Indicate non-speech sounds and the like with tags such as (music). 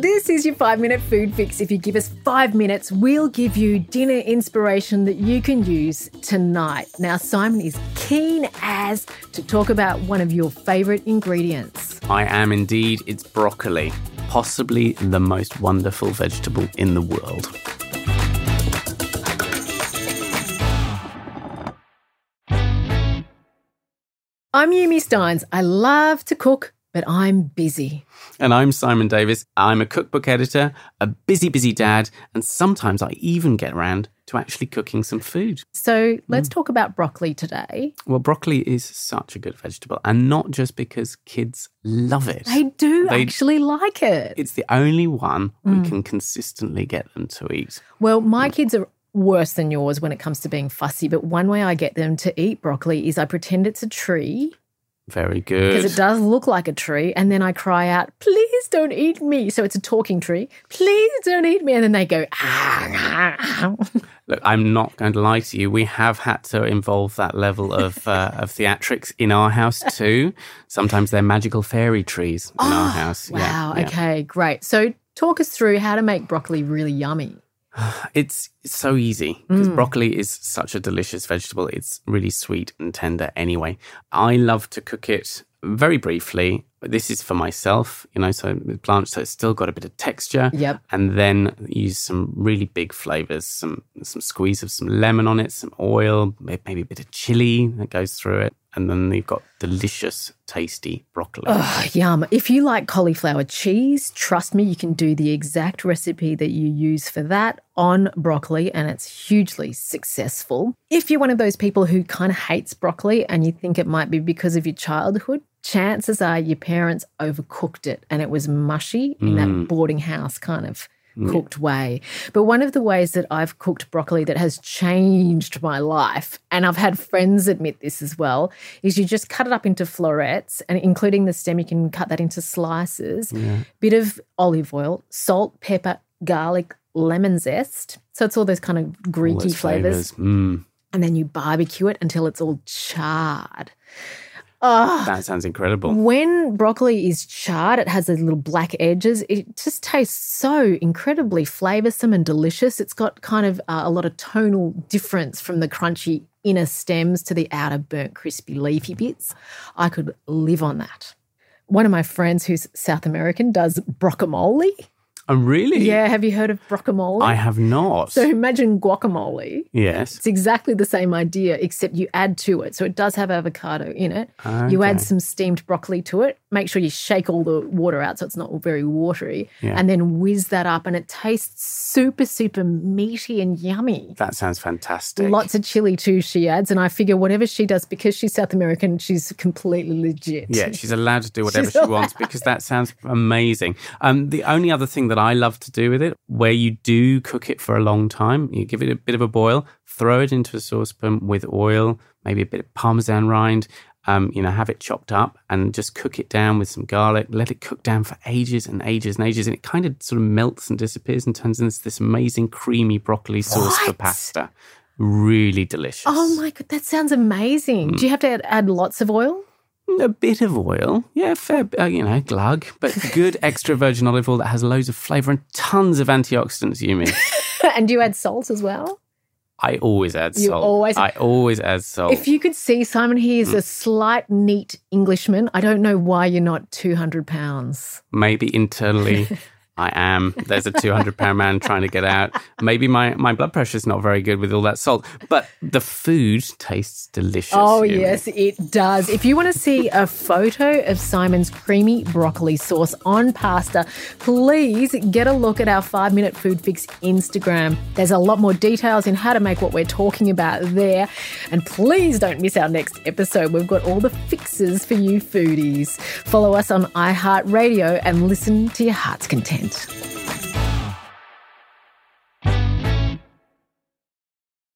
This is your five minute food fix. If you give us five minutes, we'll give you dinner inspiration that you can use tonight. Now, Simon is keen as to talk about one of your favourite ingredients. I am indeed. It's broccoli, possibly the most wonderful vegetable in the world. I'm Yumi Stynes. I love to cook, but I'm busy. And I'm Simon Davis. I'm a cookbook editor, a busy, busy dad, and sometimes I even get around to actually cooking some food. So hmm. let's talk about broccoli today. Well, broccoli is such a good vegetable, and not just because kids love it. They do They- actually like it. It's the only one we hmm. can consistently get them to eat. Well, my kids are worse than yours when it comes to being fussy, but one way I get them to eat broccoli is I pretend it's a tree Very good. because it does look like a tree, and then I cry out, "Please don't eat me!" So it's a talking tree. Please don't eat me, and then they go, ah, ah, ah. Look, I'm not going to lie to you. We have had to involve that level of (laughs) uh, of theatrics in our house too. Sometimes they're magical fairy trees in our house. Yeah, Wow. yeah. Okay, great. So talk us through how to make broccoli really yummy. It's so easy because Mm. broccoli is such a delicious vegetable. It's really sweet and tender anyway. I love to cook it very briefly. But this is for myself, you know, so blanched, so it's still got a bit of texture. Yep. And then use some really big flavors, some some squeeze of some lemon on it, some oil, maybe a bit of chili that goes through it. And then they've got delicious, tasty broccoli. Oh, yum. If you like cauliflower cheese, trust me, you can do the exact recipe that you use for that on broccoli, and it's hugely successful. If you're one of those people who kind of hates broccoli and you think it might be because of your childhood, chances are your parents overcooked it and it was mushy in that mm. boarding house kind of cooked way. But one of the ways that I've cooked broccoli that has changed my life, and I've had friends admit this as well, is you just cut it up into florets and including the stem, you can cut that into slices, bit of olive oil, salt, pepper, garlic, lemon zest. So it's all those kind of greeky those flavors. Mm, And then you barbecue it until it's all charred. Oh, that sounds incredible. when broccoli is charred, it has those little black edges. It just tastes so incredibly flavoursome and delicious. It's got kind of uh, a lot of tonal difference from the crunchy inner stems to the outer burnt, crispy, leafy bits. I could live on that. One of my friends who's South American does brockamole. Oh, really? Yeah, have you heard of brockamole? I have not. so imagine guacamole. yes. It's exactly the same idea, except you add to it. So it does have avocado in it. You add some steamed broccoli to it. Make sure you shake all the water out so it's not very watery. Yeah. And then whiz that up, and it tastes super, super meaty and yummy. That sounds fantastic. Lots of chili too, she adds. And I figure whatever she does, because she's South American, she's completely legit. Yeah, she's allowed to do (laughs) whatever She's she wants because that sounds amazing. Um, the only other thing that I love to do with it, where you do cook it for a long time, you give it a bit of a boil, throw it into a saucepan with oil, maybe a bit of parmesan rind. Um, you know, have it chopped up and just cook it down with some garlic. Let it cook down for ages and ages and ages, and it kind of sort of melts and disappears and turns into this amazing creamy broccoli sauce for pasta. Really delicious. Oh my God, that sounds amazing. Do you have to add, add lots of oil? A bit of oil, yeah, fair, uh, you know, glug, but (laughs) good extra virgin olive oil that has loads of flavour and tons of antioxidants. You mean? (laughs) and do you add salt as well? I always add You salt. always- I always add salt. If you could see Simon, he Mm. is a slight, neat Englishman. I don't know why you're not 200 pounds. Maybe internally, (laughs) I am. There's a 200 pound man trying to get out. Maybe my my blood pressure's not very good with all that salt, but the food tastes delicious. Oh, yes, it does. If you want to see a photo of Simon's creamy broccoli sauce on pasta, please get a look at our five minute food fix Instagram. There's a lot more details in how to make what we're talking about there. And please don't miss our next episode. We've got all the fixes for you foodies. Follow us on iHeartRadio and listen to your heart's content. Thanks.